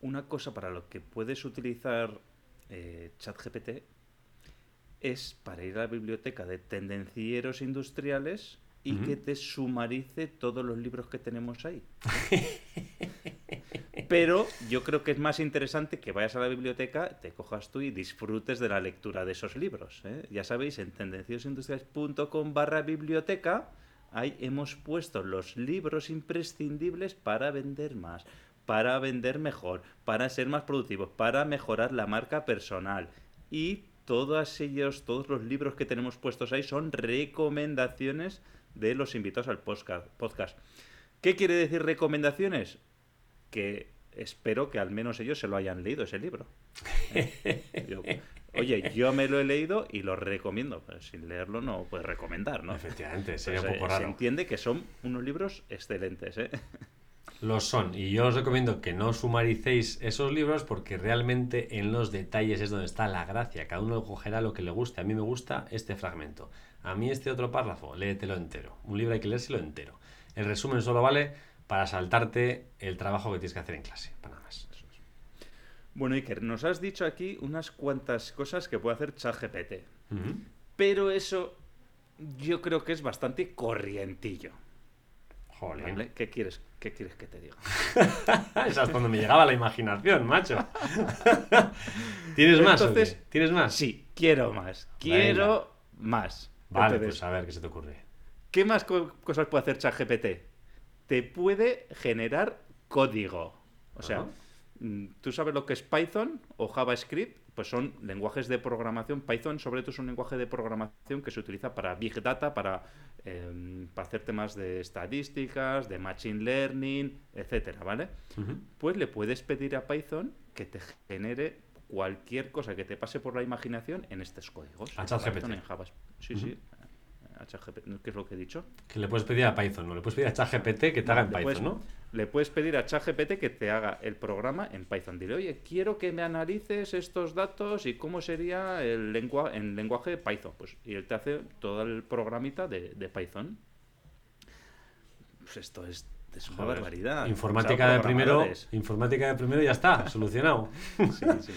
una cosa para lo que puedes utilizar eh, ChatGPT es para ir a la biblioteca de tendencieros industriales y que te sumarice todos los libros que tenemos ahí. (laughs) Pero yo creo que es más interesante que vayas a la biblioteca, te cojas tú y disfrutes de la lectura de esos libros. ¿eh? Ya sabéis, en tendenciosindustriales.com barra biblioteca, ahí hemos puesto los libros imprescindibles para vender más, para vender mejor, para ser más productivos, para mejorar la marca personal. Y todos ellos, todos los libros que tenemos puestos ahí son recomendaciones de los invitados al podcast. ¿Qué quiere decir recomendaciones? Que espero que al menos ellos se lo hayan leído ese libro. ¿eh? (laughs) Yo- oye, yo me lo he leído y lo recomiendo. Pero sin leerlo no puedes recomendar, ¿no? Efectivamente, sería Pues, un poco eh, Se raro. entiende que son unos libros excelentes, ¿eh? (laughs) Los son. Y yo os recomiendo que no sumaricéis esos libros porque realmente en los detalles es donde está la gracia. Cada uno cogerá lo que le guste. A mí me gusta este fragmento. A mí este otro párrafo, léetelo entero. Un libro hay que leérselo entero. El resumen solo vale para saltarte el trabajo que tienes que hacer en clase. Para nada más. Bueno, Iker, nos has dicho aquí unas cuantas cosas que puede hacer ChatGPT. Pero eso yo creo que es bastante corrientillo. Jolín. ¿vale? ¿Qué, quieres, ¿Qué quieres que te diga? (laughs) Esa es donde me llegaba la imaginación, macho. (laughs) ¿Tienes más? Entonces- ¿Tienes más? Sí, quiero más. Quiero más. Vale, Entonces, pues a ver qué se te ocurre. ¿Qué más co- cosas puede hacer ChatGPT? Te puede generar código. O sea, mm, ¿tú sabes lo que es Python o JavaScript? Pues son lenguajes de programación. Python, sobre todo, es un lenguaje de programación que se utiliza para Big Data, para, em, para hacer temas de estadísticas, de Machine Learning, etcétera, ¿vale? Pues le puedes pedir a Python que te genere cualquier cosa que te pase por la imaginación en estos códigos. A ChatGPT. Python, en Java. Sí, sí. A ChatGPT, ¿qué es lo que he dicho? Que le puedes pedir a Python, ¿no? Le puedes pedir a ChatGPT que te haga en Python, puedes- ¿no? Le puedes pedir a ChatGPT que te haga el programa en Python. Dile, oye, quiero que me analices estos datos y cómo sería el lengua en lenguaje Python. Pues, y él te hace todo el programita de, de Python. Pues esto es, es una Joder. barbaridad. Informática de primero, informática de primero ya está, solucionado. (laughs) Sí, sí.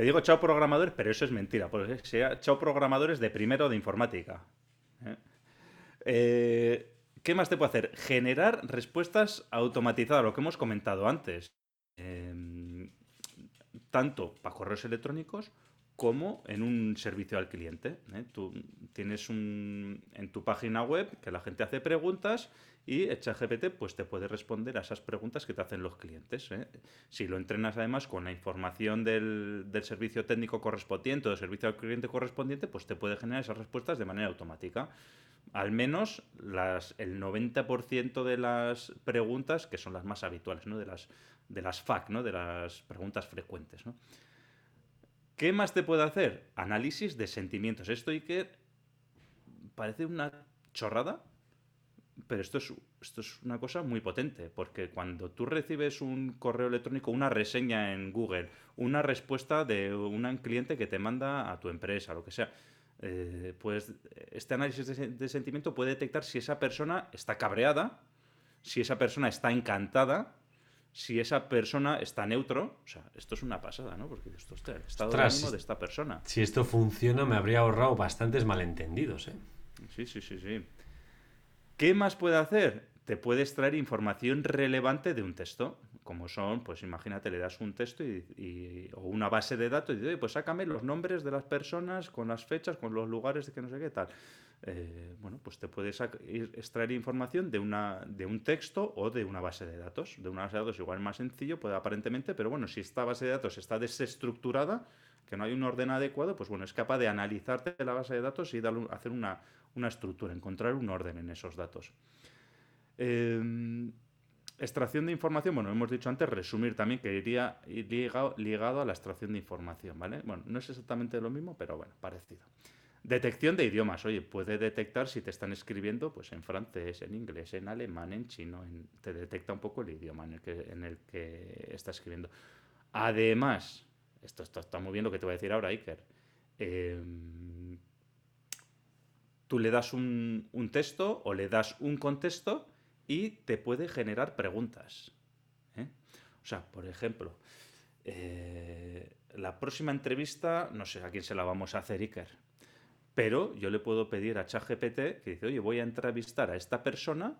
Te digo chao programadores, pero eso es mentira. Porque sea chao programadores de primero de informática. ¿eh? Eh, ¿Qué más te puede hacer? Generar respuestas automatizadas, lo que hemos comentado antes. Em, tanto para correos electrónicos como en un servicio al cliente. ¿eh? Tú tienes un, en tu página web que la gente hace preguntas y ChatGPT pues, te puede responder a esas preguntas que te hacen los clientes. ¿eh? Si lo entrenas además con la información del, del servicio técnico correspondiente o del servicio al cliente correspondiente, pues te puede generar esas respuestas de manera automática. Al menos el 90% de las preguntas, que son las más habituales, ¿no? de, las, de las FAQ, ¿no? de las preguntas frecuentes. ¿Qué más te puede hacer? Análisis de sentimientos. Esto que parece una chorrada, pero esto es, esto es una cosa muy potente, porque cuando tú recibes un correo electrónico, una reseña en Google, una respuesta de un cliente que te manda a tu empresa, lo que sea, eh, pues este análisis de, de, sentimiento puede detectar si esa persona está cabreada, si esa persona está encantada, si esa persona está neutro. O sea, esto es una pasada, ¿no? Porque esto está el estado de ánimo de esta persona. Si esto funciona, me habría ahorrado bastantes malentendidos, ¿eh? Sí, sí, sí, sí. ¿Qué más puede hacer? Te puede extraer información relevante de un texto, como son, pues imagínate, le das un texto y, o una base de datos y dices, pues sácame los nombres de las personas con las fechas, con los lugares de que no sé qué tal. Eh, bueno, pues te puedes extraer información de, una, de un texto o de una base de datos. De una base de datos igual más sencillo, puede aparentemente, pero bueno, si esta base de datos está desestructurada, que no hay un orden adecuado, pues bueno, es capaz de analizarte la base de datos y hacer una, una estructura, encontrar un orden en esos datos. Em, extracción de información, bueno, hemos dicho antes, resumir también, que iría ligado, ligado, a la extracción de información, ¿vale? Bueno, no es exactamente lo mismo, pero bueno, parecido. Detección de idiomas, oye, puede detectar si te están escribiendo pues en francés, en inglés, en alemán, en chino, te detecta un poco el idioma en el que, en el que está escribiendo. Además, esto, está muy bien lo que te voy a decir ahora, Iker. Em, tú le das un, texto o le das un contexto y te puede generar preguntas. ¿eh? O sea, por ejemplo, eh, la próxima entrevista, no sé a quién se la vamos a hacer, Iker, pero yo le puedo pedir a ChatGPT que dice, oye, voy a entrevistar a esta persona,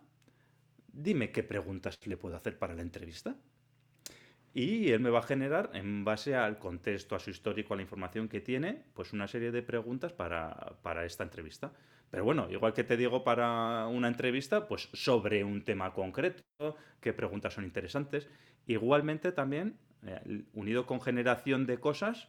dime qué preguntas le puedo hacer para la entrevista. Y él me va a generar, en base al contexto, a su histórico, a la información que tiene, pues una serie de preguntas para, para, esta entrevista. Pero bueno, igual que te digo para una entrevista, pues sobre un tema concreto, qué preguntas son interesantes. Igualmente también, eh, unido con generación de cosas,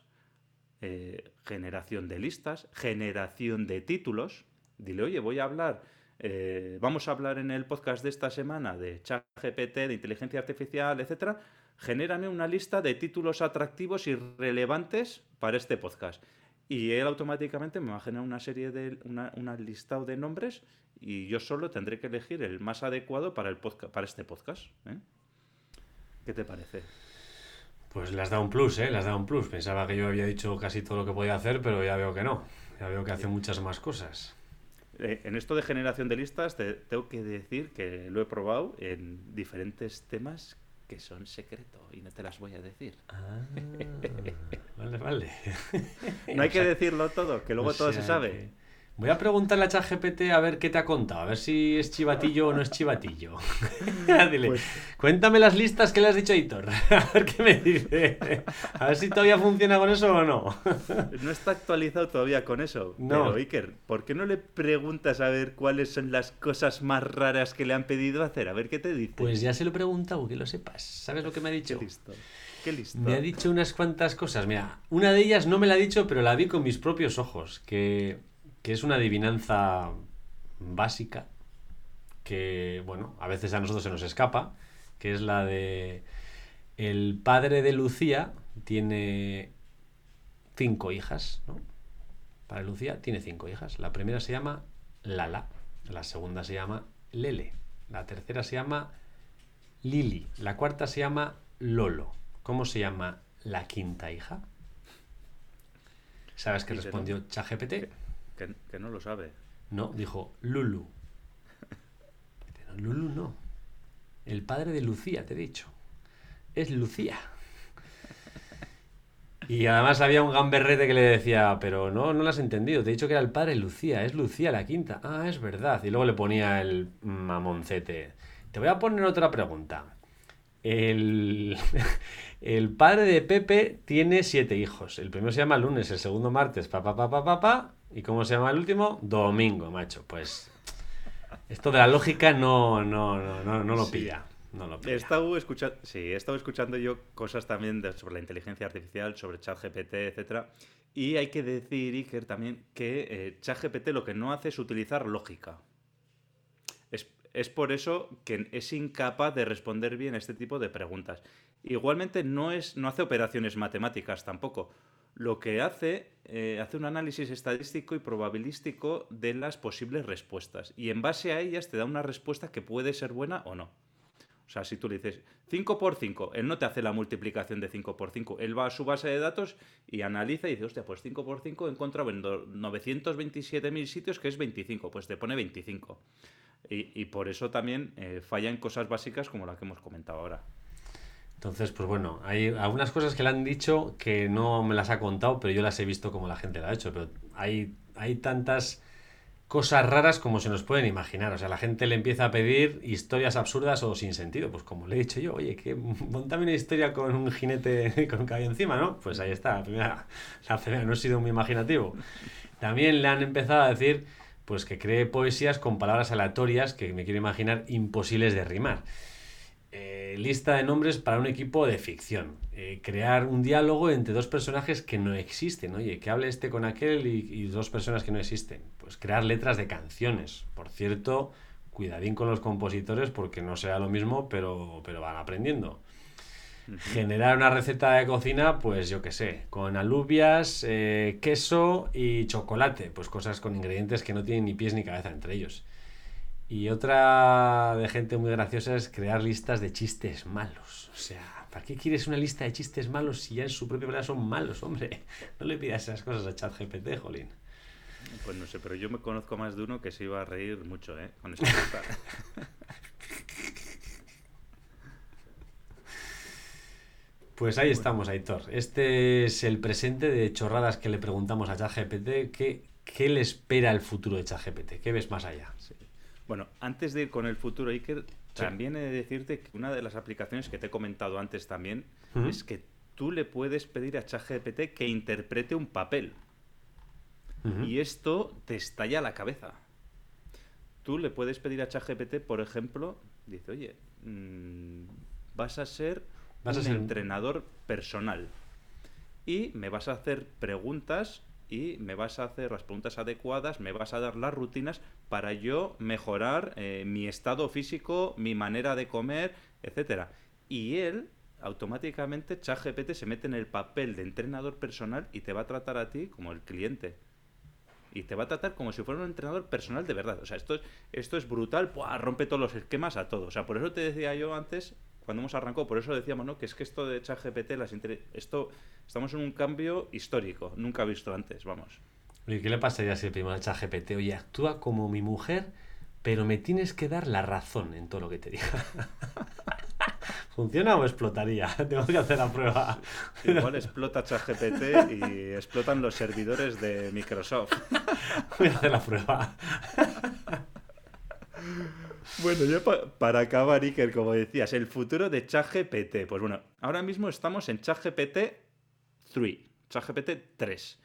eh, generación de listas, generación de títulos. Dile, oye, voy a hablar, eh, vamos a hablar en el podcast de esta semana de chat GPT, de inteligencia artificial, etcétera genérame una lista de títulos atractivos y relevantes para este podcast. Y él automáticamente me va a generar una serie de, una, listado de nombres y yo solo tendré que elegir el más adecuado para, el podcast, para este podcast. ¿eh? ¿Qué te parece? Pues le has dado un plus, ¿eh? Le has dado un plus. Pensaba que yo había dicho casi todo lo que podía hacer, pero ya veo que no. Ya veo que hace muchas más cosas. Eh, en esto de generación de listas, te tengo que decir que lo he probado en diferentes temas que son secreto y no te las voy a decir. Ah, (laughs) vale, vale. no hay que decirlo todo, que luego todo se sabe. Voy a preguntarle a ChatGPT a ver qué te ha contado, a ver si es chivatillo o no es chivatillo. (laughs) Dile, pues cuéntame las listas que le has dicho a Hitor, (laughs) a ver qué me dice. A ver si todavía funciona con eso o no. No está actualizado todavía con eso. No. Pero Iker, ¿por qué no le preguntas a ver cuáles son las cosas más raras que le han pedido hacer? A ver qué te dice. Pues ya se lo he preguntado, que lo sepas. ¿Sabes lo que me ha dicho? Qué listo. Qué listo. Me ha dicho unas cuantas cosas. Mira, una de ellas no me la ha dicho, pero la vi con mis propios ojos. Que que es una adivinanza básica que, bueno, a veces a nosotros se nos escapa, que es la de el padre de Lucía tiene cinco hijas, ¿no? Para Lucía tiene cinco hijas. La primera se llama Lala, la segunda se llama Lele, la tercera se llama Lili, la cuarta se llama Lolo. ¿Cómo se llama la quinta hija? ¿Sabes qué respondió ChatGPT? Que, no lo sabe. No, dijo Lulu. Lulu no. El padre de Lucía, te he dicho. Es Lucía. Y además había un gamberrete que le decía, pero no, no lo has entendido, te he dicho que era el padre Lucía, es Lucía la quinta. Ah, es verdad. Y luego le ponía el mamoncete. Te voy a poner otra pregunta. El, (laughs) el padre de Pepe tiene siete hijos. El primero se llama lunes, el segundo martes, papá, papá, papá, ¿Y cómo se llama el último? Domingo, macho. Pues esto de la lógica no, no, no, no, lo pilla. No lo He estado escuchando, sí, he estado escuchando yo cosas también sobre la inteligencia artificial, sobre ChatGPT, etcétera. Y hay que decir, Iker, también que eh, ChatGPT lo que no hace es utilizar lógica. Es, es, por eso que es incapaz de responder bien este tipo de preguntas. Igualmente no, es, no hace operaciones matemáticas tampoco. Lo que hace, eh, hace un análisis estadístico y probabilístico de las posibles respuestas. Y en base a ellas te da una respuesta que puede ser buena o no. O sea, si tú le dices 5 por 5, él no te hace la multiplicación de 5 por 5. Él va a su base de datos y analiza y dice, hostia, pues 5 por 5 he encontrado en 927.000 sitios que es 25. Pues te pone 25. Y, por eso también eh, fallan cosas básicas como la que hemos comentado ahora. Entonces, pues bueno, hay algunas cosas que le han dicho que no me las ha contado, pero yo las he visto como la gente la ha hecho. Pero hay, hay tantas cosas raras como se nos pueden imaginar. O sea, la gente le empieza a pedir historias absurdas o sin sentido. Pues como le he dicho yo, oye, que montame una historia con un jinete (laughs) con un caballo encima, ¿no? Pues ahí está, la primera, la primera, no he sido muy imaginativo. También le han empezado a decir pues que cree poesías con palabras aleatorias que me quiero imaginar imposibles de rimar. Eh, lista de nombres para un equipo de ficción. Eh, crear un diálogo entre dos personajes que no existen. Oye, que hable este con aquel y, dos personas que no existen. Pues crear letras de canciones. Por cierto, cuidadín con los compositores porque no será lo mismo, pero, pero van aprendiendo. Generar una receta de cocina, pues yo qué sé, con alubias, eh, queso y chocolate. Pues cosas con ingredientes que no tienen ni pies ni cabeza entre ellos. Y otra de gente muy graciosa es crear listas de chistes malos. O sea, ¿para qué quieres una lista de chistes malos si ya en su propia verdad son malos, hombre? (laughs) No le pidas esas cosas a ChatGPT, jolín. Pues no sé, pero yo me conozco más de uno que se iba a reír mucho, ¿eh? Con esa lista. (laughs) Pues ahí estamos, Aitor. Este es el presente de chorradas que le preguntamos a ChatGPT. ¿Qué, ¿Qué le espera el futuro de ChatGPT? ¿Qué ves más allá? Sí. Bueno, antes de ir con el futuro, Iker, también he de decirte que una de las aplicaciones que te he comentado antes también es que tú le puedes pedir a ChatGPT que interprete un papel. Y esto te estalla la cabeza. Tú le puedes pedir a ChatGPT, por ejemplo, dice, oye, mm, vas a ser un entrenador personal y me vas a hacer preguntas y me vas a hacer las preguntas adecuadas, me vas a dar las rutinas para yo mejorar eh, mi estado físico, mi manera de comer, etcétera. Y él automáticamente ChatGPT se mete en el papel de entrenador personal y te va a tratar a ti como el cliente. Y te va a tratar como si fuera un entrenador personal de verdad. O sea, esto es, esto es brutal, rompe todos los esquemas a todos. O sea, por eso te decía yo antes cuando hemos arrancado, por eso decíamos, ¿no? Que es que esto de ChatGPT, las esto, estamos en un cambio histórico, nunca visto antes, vamos. ¿Y qué le pasaría si le pedimos a ChatGPT? Oye, actúa como mi mujer, pero me tienes que dar la razón en todo lo que te diga. (laughs) ¿Funciona o explotaría? (laughs) Tengo que hacer la prueba. Igual (laughs) explota ChatGPT y explotan los servidores de Microsoft. Voy a hacer la prueba. Bueno, ya para acabar, Iker, como decías, el futuro de ChatGPT. Pues bueno, ahora mismo estamos en ChatGPT 3, ChatGPT 3,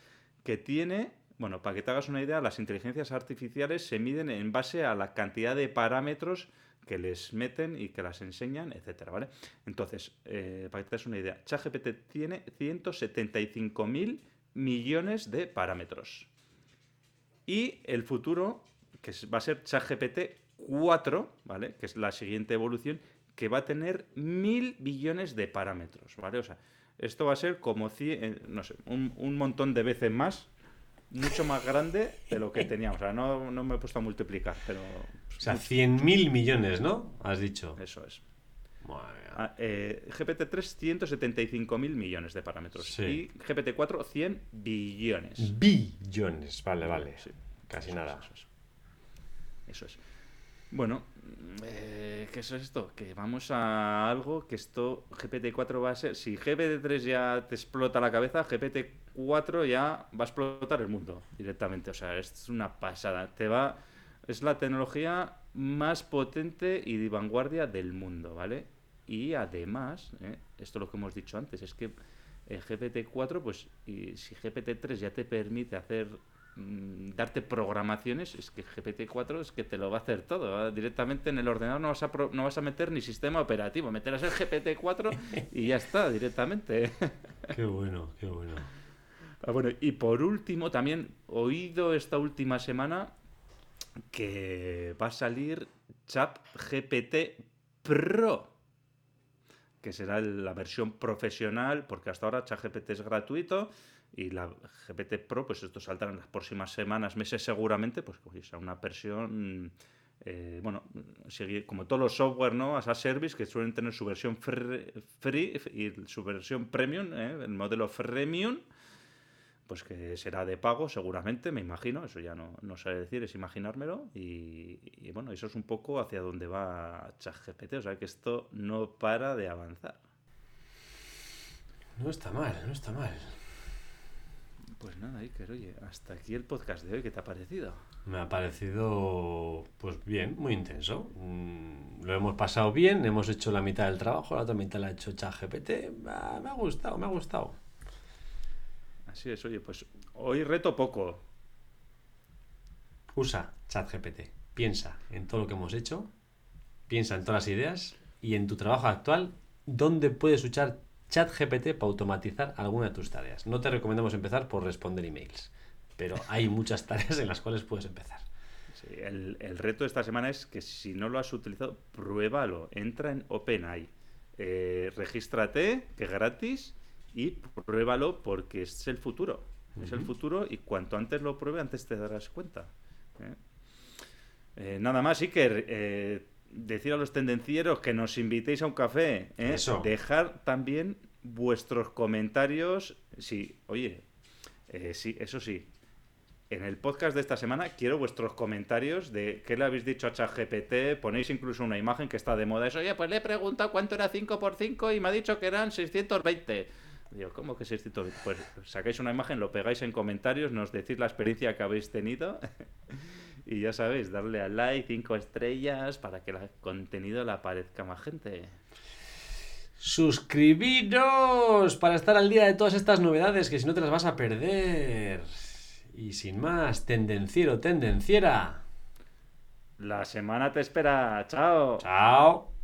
que tiene, bueno, para que te hagas una idea, las inteligencias artificiales se miden en base a la cantidad de parámetros que les meten y que las enseñan, etcétera, ¿vale? Entonces, eh, para que te hagas una idea, ChatGPT tiene 175.000 millones de parámetros. Y el futuro, que va a ser ChatGPT 4, ¿vale? Que es la siguiente evolución, que va a tener mil billones de parámetros, ¿vale? O sea, esto va a ser como, eh, no sé, un, montón de veces más, mucho más grande de lo que teníamos. O sea, no, me he puesto a multiplicar, pero... O sea, 100 mil millones, ¿no? Has dicho. Eso es. Ah, eh, GPT-3, 175 mil millones de parámetros. Y GPT-4, 100 billones. Billones, vale, vale. Casi nada. Eso es. Eso es. Bueno, eh, ¿qué es esto? Que vamos a algo que esto GPT-4 va a ser... Si GPT-3 ya te explota la cabeza, GPT-4 ya va a explotar el mundo directamente. O sea, es una pasada. Te va... Es la tecnología más potente y de vanguardia del mundo, ¿vale? Y además, ¿eh? esto es lo que hemos dicho antes, es que el GPT-4, pues, si GPT-3 ya te permite hacer Mm, darte programaciones, es que GPT-4 es que te lo va a hacer todo. Directamente en el ordenador no vas, a no vas a meter ni sistema operativo, meterás el GPT-4 y ya está, directamente. (laughs) Qué bueno, qué bueno. Ah, bueno, y por último, también oído esta última semana que va a salir Chat GPT Pro, que será la versión profesional, porque hasta ahora ChatGPT es gratuito Y la GPT Pro, pues esto saldrá en las próximas semanas, meses seguramente, pues es una versión, eh, bueno, como todos los software, ¿no? As a service, que suelen tener su versión free, y su versión premium, ¿eh? el modelo freemium, pues que será de pago seguramente, me imagino, eso ya no, no sé decir, es imaginármelo. Y, bueno, eso es un poco hacia dónde va ChatGPT, o sea que esto no para de avanzar. No está mal, no está mal. Pues nada, Iker, oye, hasta aquí el podcast de hoy, ¿qué te ha parecido? Me ha parecido, pues bien, muy intenso. Mm, lo hemos pasado bien, hemos hecho la mitad del trabajo, la otra mitad la ha hecho ChatGPT. Ah, me ha gustado, me ha gustado. Así es, oye, pues hoy reto poco. Usa ChatGPT. Piensa en todo lo que hemos hecho, piensa en todas las ideas y en tu trabajo actual, ¿dónde puedes usar ChatGPT para automatizar alguna de tus tareas? No te recomendamos empezar por responder emails, pero hay muchas tareas en las cuales puedes empezar. el, reto de esta semana es que si no lo has utilizado, pruébalo. Entra en OpenAI. Eh, regístrate, que es gratis, y pruébalo porque es el futuro. Es el futuro y cuanto antes lo pruebe, antes te darás cuenta. ¿eh? Eh, nada más, Iker, decir a los tendencieros que nos invitéis a un café. Eso. Dejar también vuestros comentarios. Sí, oye, sí, eso sí. En el podcast de esta semana quiero vuestros comentarios de qué le habéis dicho a ChatGPT. Ponéis incluso una imagen que está de moda. Eso, oye, pues le he preguntado cuánto era 5x5 y me ha dicho que eran 620. Digo, ¿cómo que 620? Pues sacáis una imagen, lo pegáis en comentarios, nos decís la experiencia que habéis tenido (laughs) y ya sabéis, darle al like, cinco estrellas para que el contenido le aparezca más gente. Suscribiros para estar al día de todas estas novedades que si no te las vas a perder. Y sin más, tendenciero, tendenciera. La semana te espera. Chao. Chao.